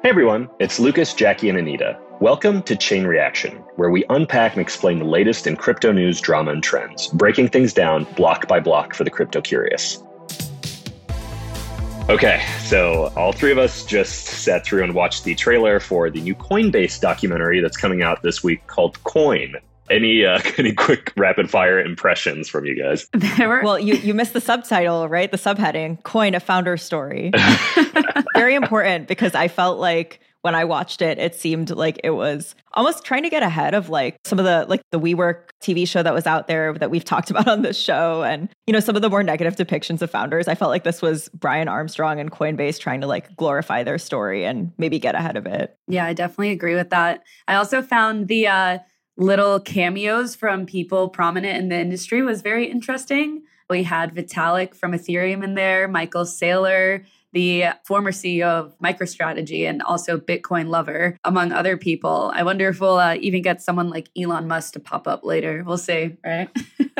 Hey everyone, it's Lucas, Jackie, and Anita. Welcome to Chain Reaction, where we unpack and explain the latest in crypto news, drama, and trends, breaking things down block by block for the crypto curious. Okay, so all three of us just sat through and watched the trailer for the new Coinbase documentary that's coming out this week called Coin. Any uh, any quick rapid fire impressions from you guys? Were- well, you you missed the subtitle, right? The subheading: "Coin a founder story." Very important because I felt like when I watched it, it seemed like it was almost trying to get ahead of like some of the like the WeWork TV show that was out there that we've talked about on this show, and you know some of the more negative depictions of founders. I felt like this was Brian Armstrong and Coinbase trying to like glorify their story and maybe get ahead of it. Yeah, I definitely agree with that. I also found the uh, little cameos from people prominent in the industry was very interesting. We had Vitalik from Ethereum in there, Michael Saylor, the former CEO of MicroStrategy and also Bitcoin lover, among other people. I wonder if we'll uh, even get someone like Elon Musk to pop up later. We'll see, right?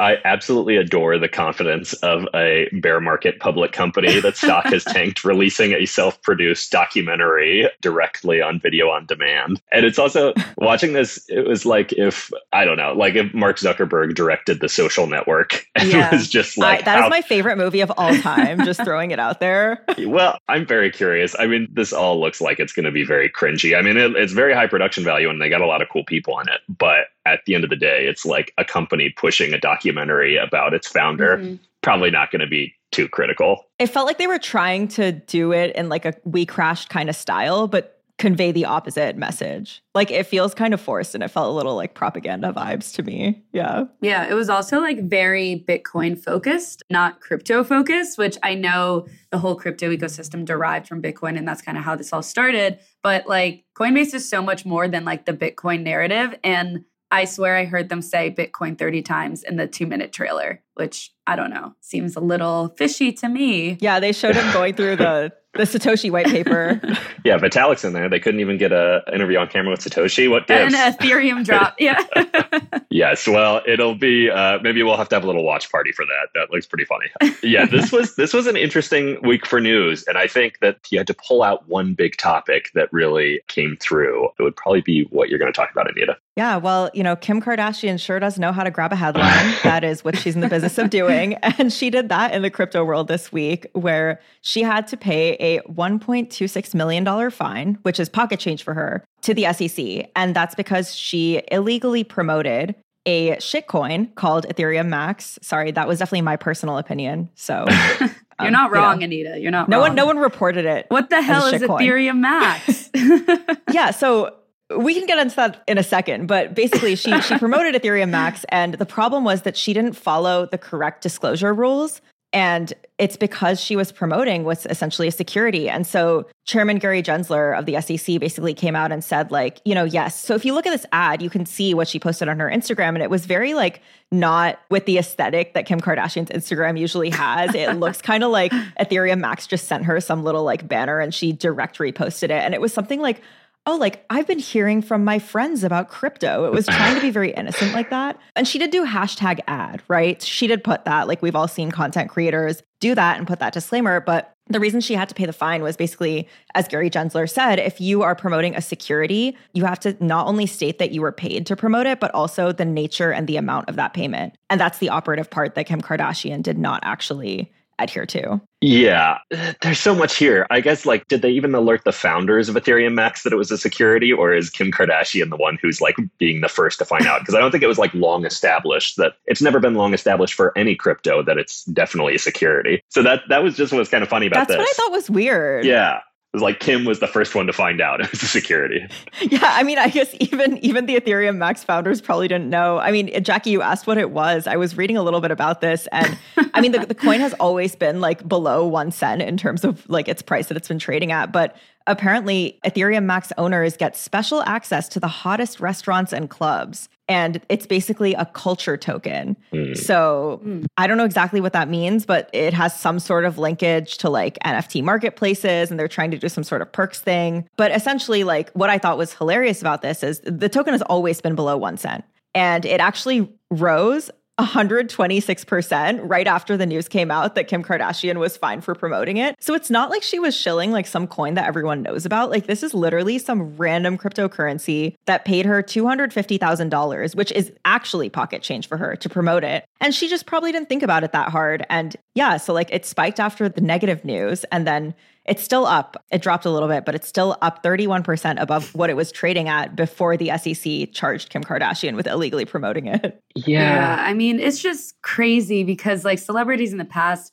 I absolutely adore the confidence of a bear market public company that stock has tanked, releasing a self produced documentary directly on video on demand. And it's also watching this, it was like if, I don't know, like if Mark Zuckerberg directed the social network. And Yeah. it was just like, I, that is how- my favorite movie of all time. just throwing it out there. well, I'm very curious. I mean, this all looks like it's going to be very cringy. I mean, it, it's very high production value and they got a lot of cool people in it. But at the end of the day, it's like a company pushing a documentary about its founder. Mhm. Probably not going to be too critical. It felt like they were trying to do it in like a we crashed kind of style, but convey the opposite message. Like it feels kind of forced and it felt a little like propaganda vibes to me. Yeah. Yeah, it was also like very Bitcoin focused, not crypto focused, which I know the whole crypto ecosystem derived from Bitcoin and that's kind of how this all started. But like Coinbase is so much more than like the Bitcoin narrative. And I swear I heard them say Bitcoin 30 times in the two minute trailer, which I don't know, seems a little fishy to me. Yeah, they showed him going through the the Satoshi white paper. Yeah, Vitalik's in there. They couldn't even get a interview on camera with Satoshi. What An? Ethereum drop. Yeah. yes. Well, it'll be. Uh, maybe we'll have to have a little watch party for that. That looks pretty funny. Yeah. This was this was an interesting week for news, and I think that you had to pull out one big topic that really came through. It would probably be what you're going to talk about, Anita. Yeah, well, you know, Kim Kardashian sure does know how to grab a headline. that is what she's in the business of doing. And she did that in the crypto world this week, where she had to pay a $1.26 million fine, which is pocket change for her, to the SEC. And that's because she illegally promoted a shitcoin called Ethereum Max. Sorry, that was definitely my personal opinion. So You're um, not you know, wrong, Anita. You're not No wrong. one, no one reported it. What the hell is. Ethereum Max? yeah, so we can get into that in a second, but basically she she promoted Ethereum Max and the problem was that she didn't follow the correct disclosure rules and it's because she was promoting what's essentially a security. And so Chairman Gary Gensler of the SEC basically came out and said like, you know, yes. So if you look at this ad, you can see what she posted on her Instagram and it was very like not with the aesthetic that Kim Kardashian's Instagram usually has. It looks kind of like Ethereum Max just sent her some little like banner and she direct reposted it and it was something like oh, like I've been hearing from my friends about crypto. It was trying to be very innocent like that. And she did do hashtag ad, right? She did put that, like we've all seen content creators do that and put that disclaimer. But the reason she had to pay the fine was basically, as Gary Gensler said, if you are promoting a security, you have to not only state that you were paid to promote it, but also the nature and the amount of that payment. And that's the operative part that Kim Kardashian did not actually adhere to. Yeah, there's so much here. I guess, like, did they even alert the founders of Ethereum Max that it was a security, or is Kim Kardashian the one who's like being the first to find out? Because I don't think it was like long established that it's never been long established for any crypto that it's definitely a security. So that that was just what was kind of funny about That's this. That's what I thought was weird. Yeah. It was like Kim was the first one to find out it was a security. Yeah, I mean, I guess even even the Ethereum Max founders probably didn't know. I mean, Jackie, you asked what it was. I was reading a little bit about this, and I mean, the, the coin has always been like below one cent in terms of like its price that it's been trading at, but apparently Ethereum Max owners get special access to the hottest restaurants and clubs. And it's basically a culture token. Mm. So I don't know exactly what that means, but it has some sort of linkage to like NFT marketplaces and they're trying to do some sort of perks thing. But essentially, like what I thought was hilarious about this is the token has always been below one cent and it actually rose 126% right after the news came out that Kim Kardashian was fine for promoting it. So it's not like she was shilling like some coin that everyone knows about. Like this is literally some random cryptocurrency that paid her $250,000, which is actually pocket change for her to promote it. And she just probably didn't think about it that hard. And yeah, so like it spiked after the negative news and then it's still up. It dropped a little bit, but it's still up 31% above what it was trading at before the SEC charged Kim Kardashian with illegally promoting it. Yeah. yeah. I mean, it's just crazy because like celebrities in the past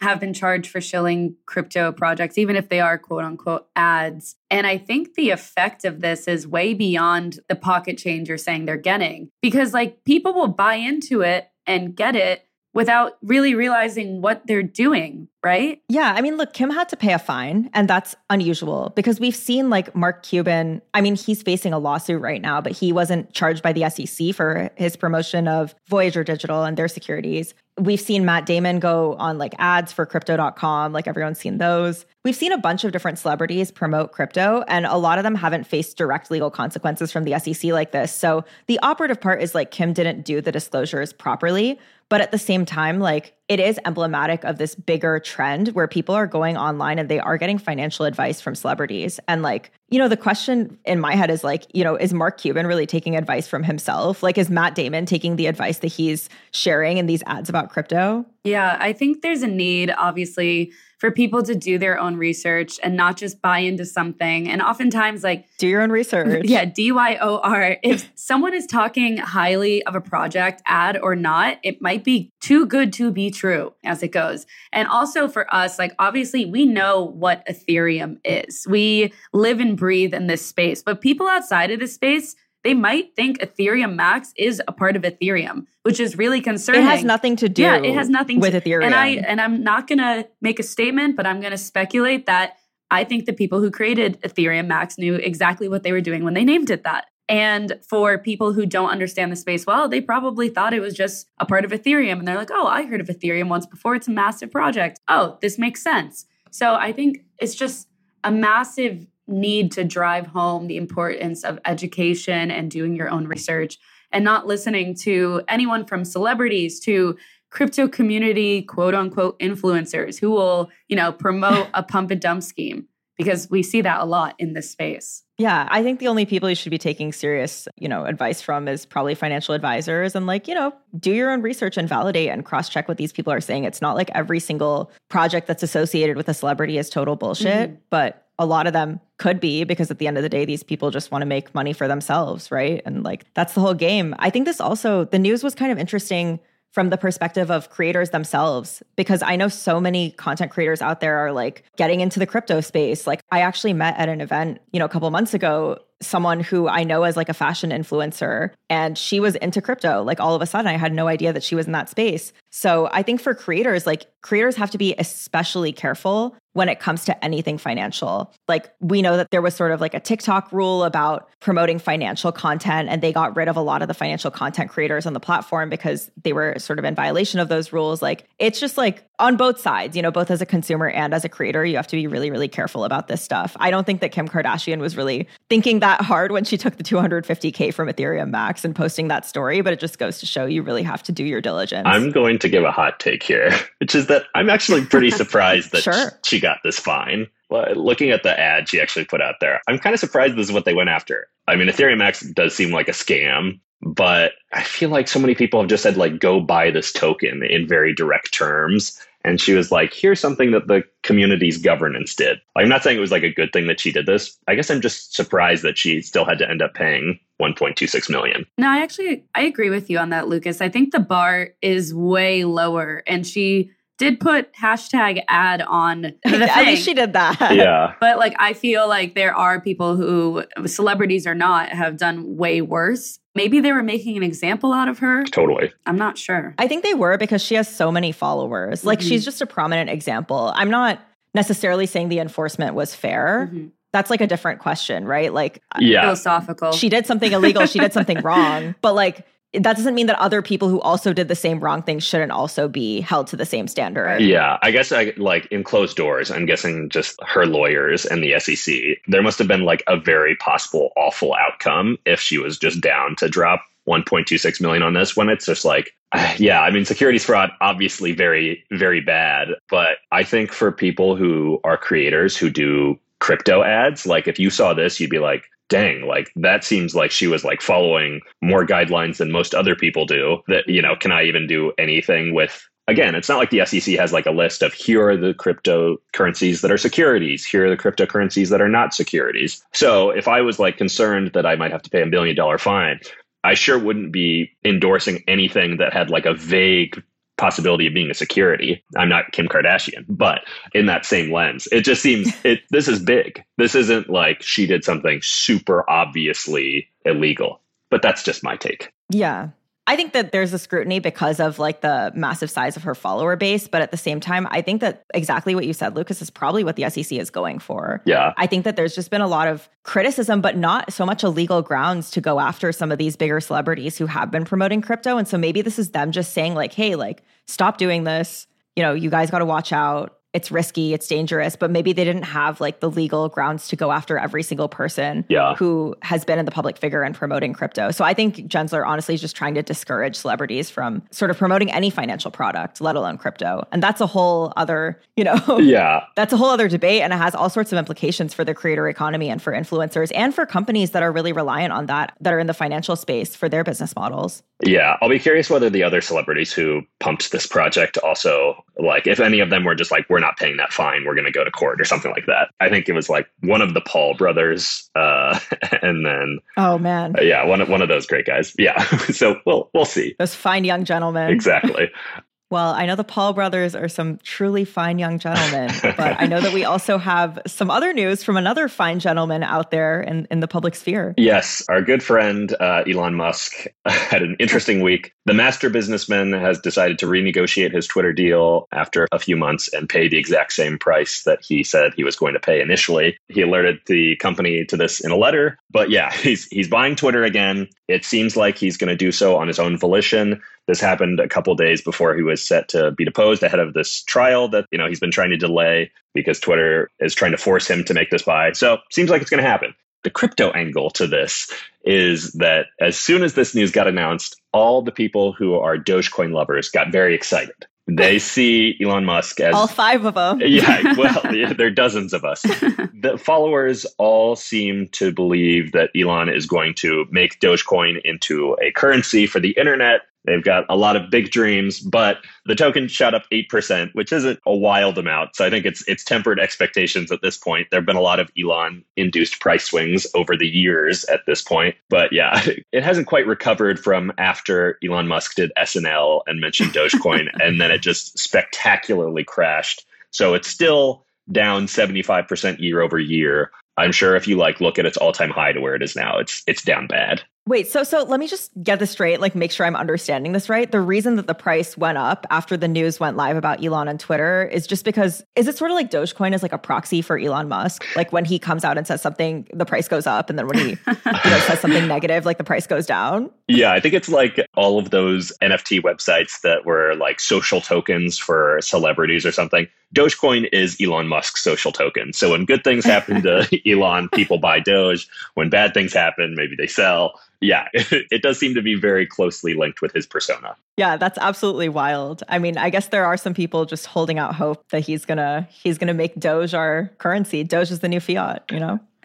have been charged for shilling crypto projects, even if they are quote unquote ads. And I think the effect of this is way beyond the pocket change you're saying they're getting because like people will buy into it and get it without really realizing what they're doing, right? Yeah. I mean, look, Kim had to pay a fine, and that's unusual because we've seen like Mark Cuban. I mean, he's facing a lawsuit right now, but he wasn't charged by the SEC for his promotion of Voyager Digital and their securities. We've seen Matt Damon go on like ads for crypto.com, like everyone's seen those. We've seen a bunch of different celebrities promote crypto, and a lot of them haven't faced direct legal consequences from the SEC like this. So the operative part is like Kim didn't do the disclosures properly. But at the same time, like it is emblematic of this bigger trend where people are going online and they are getting financial advice from celebrities. And like, you know, the question in my head is like, you know, is Mark Cuban really taking advice from himself? Like, is Matt Damon taking the advice that he's sharing in these ads about crypto? Yeah, I think there's a need, obviously, for people to do their own research and not just buy into something. And oftentimes, like, do your own research. Yeah, D Y O R. If someone is talking highly of a project, ad or not, it might be too good to be true as it goes. And also for us, like, obviously, we know what Ethereum is. We live and breathe in this space, but people outside of this space, they might think Ethereum Max is a part of Ethereum, which is really concerning. It has nothing to do. Yeah, it has nothing with to, Ethereum. And I and I'm not going to make a statement, but I'm going to speculate that I think the people who created Ethereum Max knew exactly what they were doing when they named it that. And for people who don't understand the space well, they probably thought it was just a part of Ethereum. And they're like, oh, I heard of Ethereum once before. It's a massive project. Oh, this makes sense. So I think it's just a massive need to drive home the importance of education and doing your own research and not listening to anyone from celebrities to crypto community quote unquote influencers who will, you know, promote a pump and dump scheme because we see that a lot in this space. Yeah, I think the only people you should be taking serious, you know, advice from is probably financial advisors and like, you know, do your own research and validate and cross-check what these people are saying. It's not like every single project that's associated with a celebrity is total bullshit, mm-hmm. but a lot of them could be because at the end of the day these people just want to make money for themselves right? And like that's the whole game. I think this also the news was kind of interesting from the perspective of creators themselves because i know so many content creators out there are like getting into the crypto space. Like i actually met at an event you know a couple months ago someone who I know as like a fashion influencer and she was into crypto. Like all of a sudden I had no idea that she was in that space. So I think for creators, like creators have to be especially careful when it comes to anything financial. Like we know that there was sort of like a TikTok rule about promoting financial content and they got rid of a lot of the financial content creators on the platform because they were sort of in violation of those rules. Like it's just like on both sides, you know, both as a consumer and as a creator, you have to be really really careful about this stuff. I don't think that Kim Kardashian was really thinking that hard when she took the 250K from Ethereum Max and posting that story, but it just goes to show you really have to do your diligence. I'm going to give a hot take here, which is that I'm actually pretty surprised that sure. she got this fine. Well, looking at the ad she actually put out there, I'm kind of surprised this is what they went after. I mean, Ethereum Max does seem like a scam, but I feel like so many people have just said, like, go buy this token in very direct terms and she was like, here's something that the community's governance did. I'm not saying it was like a good thing that she did this. I guess I'm just surprised that she still had to end up paying 1.26 million. No, I actually I agree with you on that, Lucas. I think the bar is way lower and she did put hashtag ad on the At least she did that. Yeah. but like I feel like there are people who celebrities or not have done way worse. Maybe they were making an example out of her. Totally. I'm not sure. I think they were because she has so many followers. Like mm-hmm. she's just a prominent example. I'm not necessarily saying the enforcement was fair. Mm-hmm. That's like a different question, right? Like yeah. philosophical. She did something illegal, she did something wrong. But like that doesn't mean that other people who also did the same wrong thing shouldn't also be held to the same standard. Yeah, I guess I like in closed doors. I'm guessing just her lawyers and the SEC. There must have been like a very possible awful outcome if she was just down to drop 1.26 million on this when it's just like yeah, I mean, securities fraud, obviously very, very bad. But I think for people who are creators who do crypto ads, like if you saw this, you'd be like, dang, like that seems like she was like following more guidelines than most other people do. That, you know, can I even do anything with again, it's not like the SEC has like a list of here are the cryptocurrencies that are securities, here are the cryptocurrencies that are not securities. So if I was like concerned that I might have to pay a million dollar fine, I sure wouldn't be endorsing anything that had like a vague possibility of being a security. I'm not Kim Kardashian, but in that same lens, it just seems it this is big. This isn't like she did something super obviously illegal. But that's just my take. Yeah. I think that there's a scrutiny because of like the massive size of her follower base. But at the same time, I think that exactly what you said, Lucas, is probably what the SEC is going for. Yeah. I think that there's just been a lot of criticism, but not so much a legal grounds to go after some of these bigger celebrities who have been promoting crypto. And so maybe this is them just saying, like, hey, like, stop doing this. You know, you guys got to watch out it's risky, it's dangerous, but maybe they didn't have like the legal grounds to go after every single person yeah. who has been in the public figure and promoting crypto. So I think Gensler honestly is just trying to discourage celebrities from sort of promoting any financial product, let alone crypto. And that's a whole other, you know, yeah. That's a whole other debate and it has all sorts of implications for the creator economy and for influencers and for companies that are really reliant on that that are in the financial space for their business models. Yeah, I'll be curious whether the other celebrities who pumped this project also like if any of them were just like we're not paying that fine, we're going to go to court or something like that. I think it was like one of the Paul brothers uh and then Oh man. Uh, yeah, one of one of those great guys. Yeah. so we'll we'll see. Those fine young gentlemen. Exactly. Well, I know the Paul brothers are some truly fine young gentlemen, but I know that we also have some other news from another fine gentleman out there in, in the public sphere. Yes, our good friend uh, Elon Musk had an interesting week. The master businessman has decided to renegotiate his Twitter deal after a few months and pay the exact same price that he said he was going to pay initially. He alerted the company to this in a letter, but yeah, he's he's buying Twitter again. It seems like he's going to do so on his own volition. This happened a couple days before he was set to be deposed ahead of this trial that you know he's been trying to delay because Twitter is trying to force him to make this buy. So seems like it's going to happen. The crypto angle to this is that as soon as this news got announced, all the people who are Dogecoin lovers got very excited. They see Elon Musk as all five of them. yeah, well, there are dozens of us. the followers all seem to believe that Elon is going to make Dogecoin into a currency for the internet They've got a lot of big dreams, but the token shot up 8%, which isn't a wild amount. So I think it's it's tempered expectations at this point. There've been a lot of Elon induced price swings over the years at this point. But yeah, it hasn't quite recovered from after Elon Musk did SNL and mentioned Dogecoin and then it just spectacularly crashed. So it's still down 75% year over year. I'm sure if you like look at its all-time high to where it is now, it's it's down bad. Wait, so so let me just get this straight, like make sure I'm understanding this right. The reason that the price went up after the news went live about Elon on Twitter is just because is it sort of like Dogecoin is like a proxy for Elon Musk? Like when he comes out and says something, the price goes up, and then when he you know, says something negative, like the price goes down. Yeah, I think it's like all of those NFT websites that were like social tokens for celebrities or something. Dogecoin is Elon Musk's social token. So when good things happen to Elon, people buy Doge. When bad things happen, maybe they sell yeah, it does seem to be very closely linked with his persona. Yeah, that's absolutely wild. I mean, I guess there are some people just holding out hope that he's gonna he's gonna make Doge our currency. Doge is the new fiat, you know.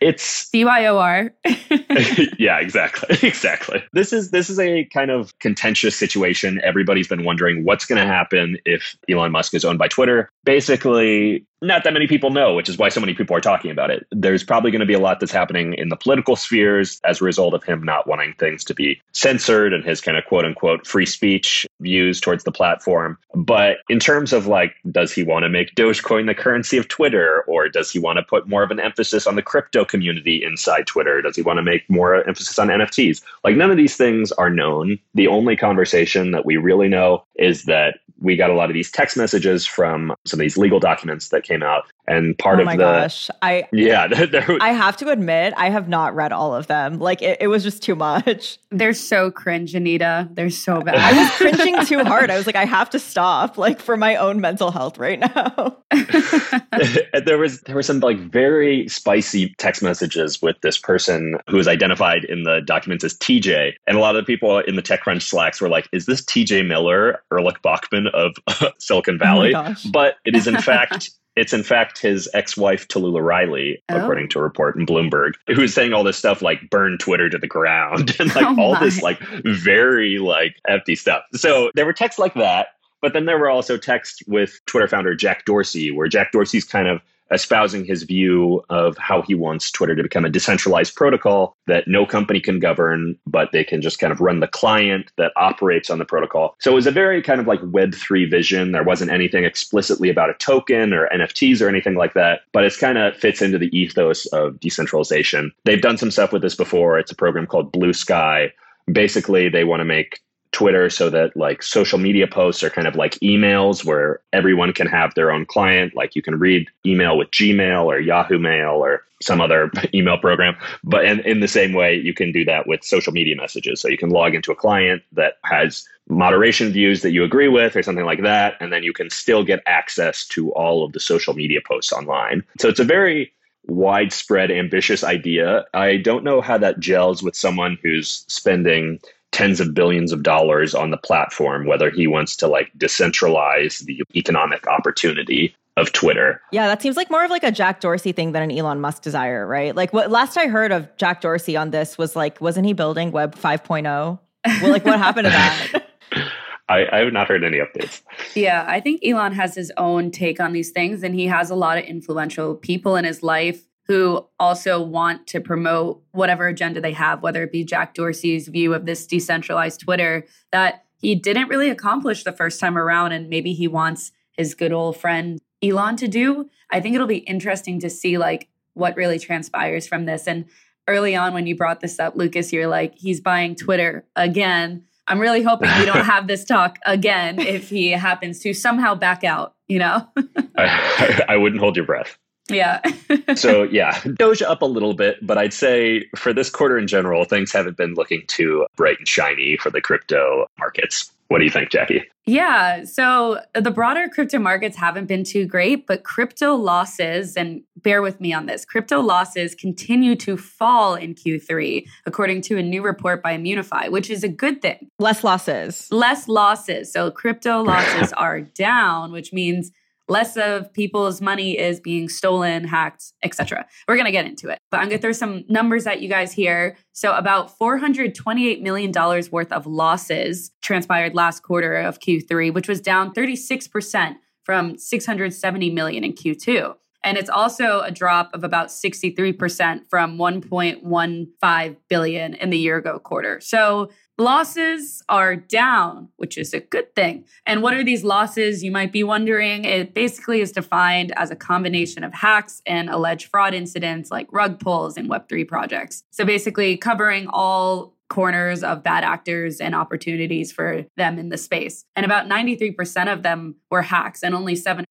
it's BYOR. yeah, exactly. Exactly. This is this is a kind of contentious situation. Everybody's been wondering what's going to happen if Elon Musk is owned by Twitter. Basically, not that many people know, which is why so many people are talking about it. There's probably going to be a lot that's happening in the political spheres as a result of him not wanting things to be censored and his kind of quote unquote free speech views towards the platform. But in terms of like, does he want to make Dogecoin the currency of Twitter or does he want to put more of an emphasis on the crypto community inside Twitter? Does he want to make more emphasis on NFTs? Like, none of these things are known. The only conversation that we really know is that we got a lot of these text messages from some of these legal documents that came out. And part oh of my the gosh, I yeah, there, I have to admit, I have not read all of them. Like it, it was just too much. They're so cringe, Anita. They're so bad. I was cringing too hard. I was like, I have to stop, like for my own mental health right now. there was there were some like very spicy text messages with this person who was identified in the documents as TJ, and a lot of the people in the TechCrunch slacks were like, "Is this TJ Miller, Erlich Bachman of Silicon oh Valley?" Oh but it is in fact it's in fact his ex-wife Talulah Riley, Oh. according to a report in Bloomberg, who's saying all this stuff like burn Twitter to the ground and like Oh all my. this like very like empty stuff. So there were texts like that, but then there were also texts with Twitter founder Jack Dorsey, where Jack Dorsey's kind of espousing his view of how he wants Twitter to become a decentralized protocol that no company can govern, but they can just kind of run the client that operates on the protocol. So it was a very kind of like Web3 vision. There wasn't anything explicitly about a token or NFTs or anything like that, but it's kind of fits into the ethos of decentralization. They've done some stuff with this before. It's a program called Blue Sky. Basically, they want to make Twitter so that like social media posts are kind of like emails where everyone can have their own client. Like you can read email with Gmail or Yahoo Mail or some other email program. But in, in the same way, you can do that with social media messages. So you can log into a client that has moderation views that you agree with or something like that. And then you can still get access to all of the social media posts online. So it's a very widespread, ambitious idea. I don't know how that gels with someone who's spending tens of billions of dollars on the platform, whether he wants to like decentralize the economic opportunity of Twitter. Yeah, that seems like more of like a Jack Dorsey thing than an Elon Musk desire, right? Like what last I heard of Jack Dorsey on this was like, wasn't he building Web 5.0? Well, like what happened to that? I, I have not heard any updates. Yeah, I think Elon has his own take on these things, and he has a lot of influential people in his life who also want to promote whatever agenda they have, whether it be Jack Dorsey's view of this decentralized Twitter that he didn't really accomplish the first time around, and maybe he wants his good old friend Elon to do. I think it'll be interesting to see like what really transpires from this. And early on, when you brought this up, Lucas, you're like, he's buying Twitter again. I'm really hoping we don't have this talk again if he happens to somehow back out, you know? I, I wouldn't hold your breath. Yeah. so yeah, Doge up a little bit, but I'd say for this quarter in general, things haven't been looking too bright and shiny for the crypto markets. What do you think, Jackie? Yeah. So the broader crypto markets haven't been too great, but crypto losses, and bear with me on this, crypto losses continue to fall in Q3, according to a new report by Immunefi, which is a good thing. Less losses. Less losses. So crypto losses are down, which means less of people's money is being stolen, hacked, etc. We're going to get into it. But I'm going to throw some numbers at you guys here. So about $428 million worth of losses transpired last quarter of Q3, which was down 36% from 670 million in Q2. And it's also a drop of about 63% from 1.15 billion in the year ago quarter. So losses are down, which is a good thing. And what are these losses? You might be wondering. It basically is defined as a combination of hacks and alleged fraud incidents like rug pulls and Web3 projects. So basically covering all corners of bad actors and opportunities for them in the space. And about 93% of them were hacks and only 7%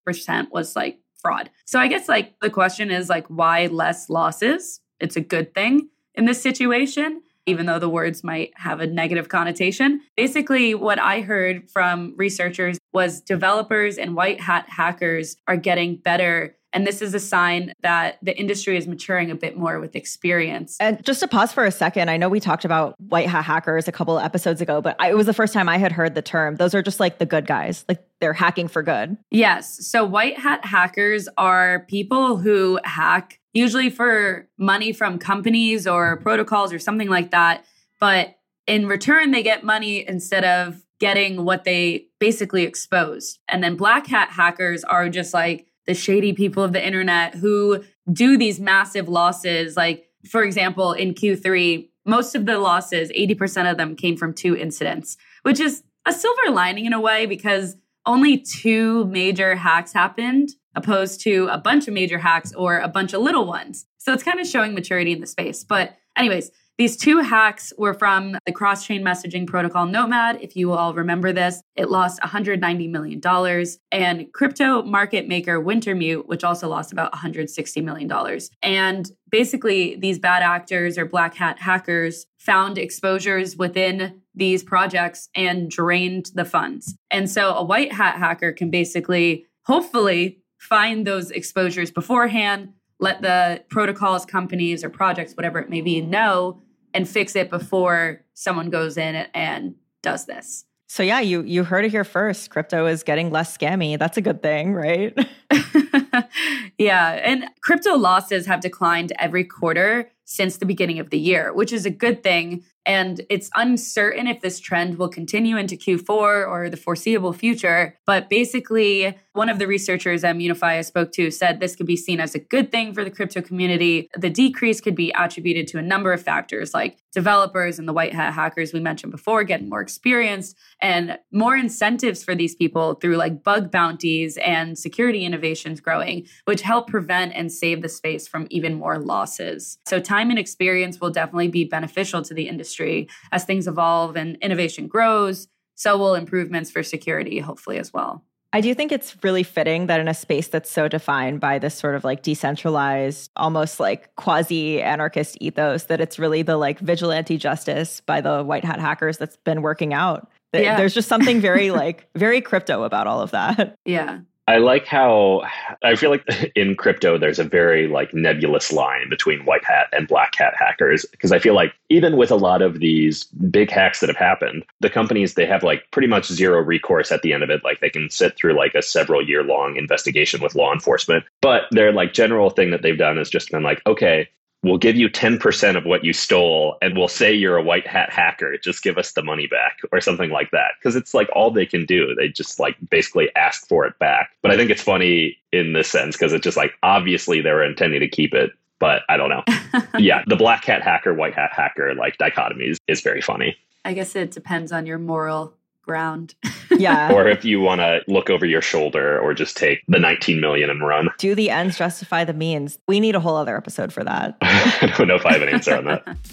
was like fraud. So I guess like the question is like why less losses? It's a good thing in this situation even though the words might have a negative connotation. Basically, what I heard from researchers was developers and white hat hackers are getting better. And this is a sign that the industry is maturing a bit more with experience. And just to pause for a second, I know we talked about white hat hackers a couple of episodes ago, but I, it was the first time I had heard the term. Those are just like the good guys, like they're hacking for good. Yes. So, white hat hackers are people who hack usually for money from companies or protocols or something like that. But in return, they get money instead of getting what they basically exposed. And then black hat hackers are just like the shady people of the internet who do these massive losses. Like, for example, in Q3, most of the losses, 80% of them came from two incidents, which is a silver lining in a way because only two major hacks happened opposed to a bunch of major hacks or a bunch of little ones. So it's kind of showing maturity in the space. But, anyways, These two hacks were from the cross chain messaging protocol Nomad. If you all remember this, it lost $190 million. And crypto market maker Wintermute, which also lost about $160 million. And basically, these bad actors or black hat hackers found exposures within these projects and drained the funds. And so a white hat hacker can basically, hopefully, find those exposures beforehand, let the protocols companies or projects, whatever it may be, know and fix it before someone goes in and does this. So yeah, you you heard it here first. Crypto is getting less scammy. That's a good thing, right? yeah, and crypto losses have declined every quarter since the beginning of the year, which is a good thing and it's uncertain if this trend will continue into Q4 or the foreseeable future. But basically, one of the researchers at Immunefi I spoke to said this could be seen as a good thing for the crypto community. The decrease could be attributed to a number of factors like developers and the white hat hackers we mentioned before getting more experienced and more incentives for these people through like bug bounties and security innovations growing, which help prevent and save the space from even more losses. So, time and experience will definitely be beneficial to the industry industry as things evolve and innovation grows. So will improvements for security, hopefully, as well. I do think it's really fitting that in a space that's so defined by this sort of like decentralized, almost like quasi anarchist ethos, that it's really the like vigilante justice by the white hat hackers that's been working out. Yeah. There's just something very like very crypto about all of that. Yeah. I like how I feel like in crypto there's a very like nebulous line between white hat and black hat hackers because I feel like even with a lot of these big hacks that have happened, the companies they have like pretty much zero recourse at the end of it. Like they can sit through like a several year long investigation with law enforcement, but their like general thing that they've done has just been like, okay, we'll give you 10% of what you stole and we'll say you're a white hat hacker. Just give us the money back or something like that. Because it's like all they can do. They just like basically ask for it back. But i think it's funny in this sense because it's just like obviously they were intending to keep it but i don't know. Yeah the black hat hacker white hat hacker like dichotomy is, is very funny. I guess it depends on your moral ground. yeah. Or if you want to look over your shoulder or just take the 19 million and run. Do the ends justify the means? We need a whole other episode for that. I don't know if I have an answer on that.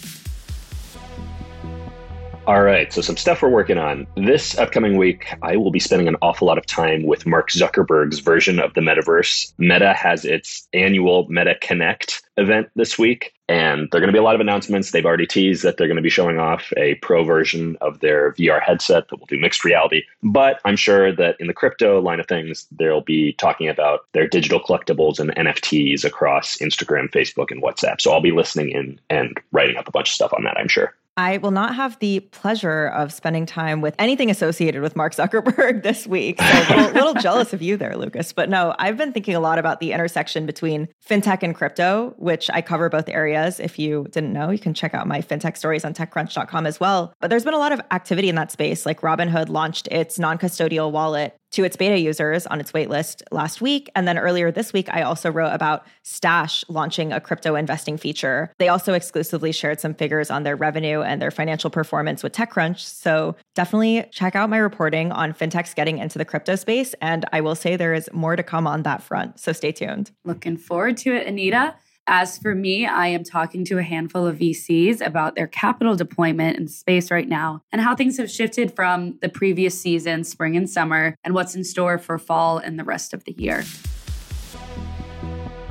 All right, so some stuff we're working on. This upcoming week, I will be spending an awful lot of time with Mark Zuckerberg's version of the metaverse. Meta has its annual Meta Connect event this week, and there are going to be a lot of announcements. They've already teased that they're going to be showing off a pro version of their VR headset that will do mixed reality. But I'm sure that in the crypto line of things, they'll be talking about their digital collectibles and NFTs across Instagram, Facebook, and WhatsApp. So I'll be listening in and writing up a bunch of stuff on that, I'm sure. I will not have the pleasure of spending time with anything associated with Mark Zuckerberg this week. So a little, little, jealous of you there, Lucas. But no, I've been thinking a lot about the intersection between fintech and crypto, which I cover both areas. If you didn't know, you can check out my fintech stories on techcrunch.com as well. But there's been a lot of activity in that space. Like Robinhood launched its non custodial wallet to its beta users on its waitlist last week. And then earlier this week, I also wrote about Stash launching a crypto investing feature. They also exclusively shared some figures on their revenue and their financial performance with TechCrunch. So definitely check out my reporting on fintechs getting into the crypto space. And I will say there is more to come on that front. So stay tuned. Looking forward to it, Anita. As for me, I am talking to a handful of VCs about their capital deployment in space right now and how things have shifted from the previous season, spring and summer, and what's in store for fall and the rest of the year.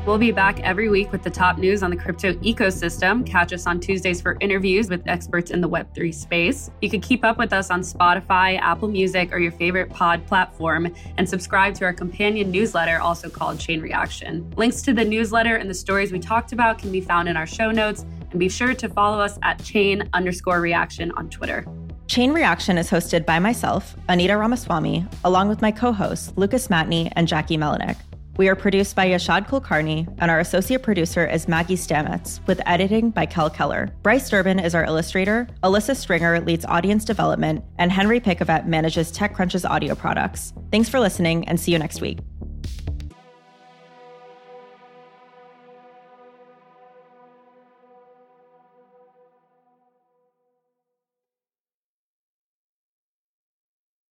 We'll be back every week with the top news on the crypto ecosystem. Catch us on Tuesdays for interviews with experts in the Web3 space. You can keep up with us on Spotify, Apple Music, or your favorite pod platform, and subscribe to our companion newsletter, also called Chain Reaction. Links to the newsletter and the stories we talked about can be found in our show notes, and be sure to follow us at chain underscore reaction on Twitter. Chain Reaction is hosted by myself, Anita Ramaswamy, along with my co hosts, Lucas Matney and Jackie Melinek. We are produced by Yashad Kulkarni, and our associate producer is Maggie Stamets, with editing by Kel Keller. Bryce Durbin is our illustrator, Alyssa Stringer leads audience development, and Henry Pickavet manages TechCrunch's audio products. Thanks for listening, and see you next week.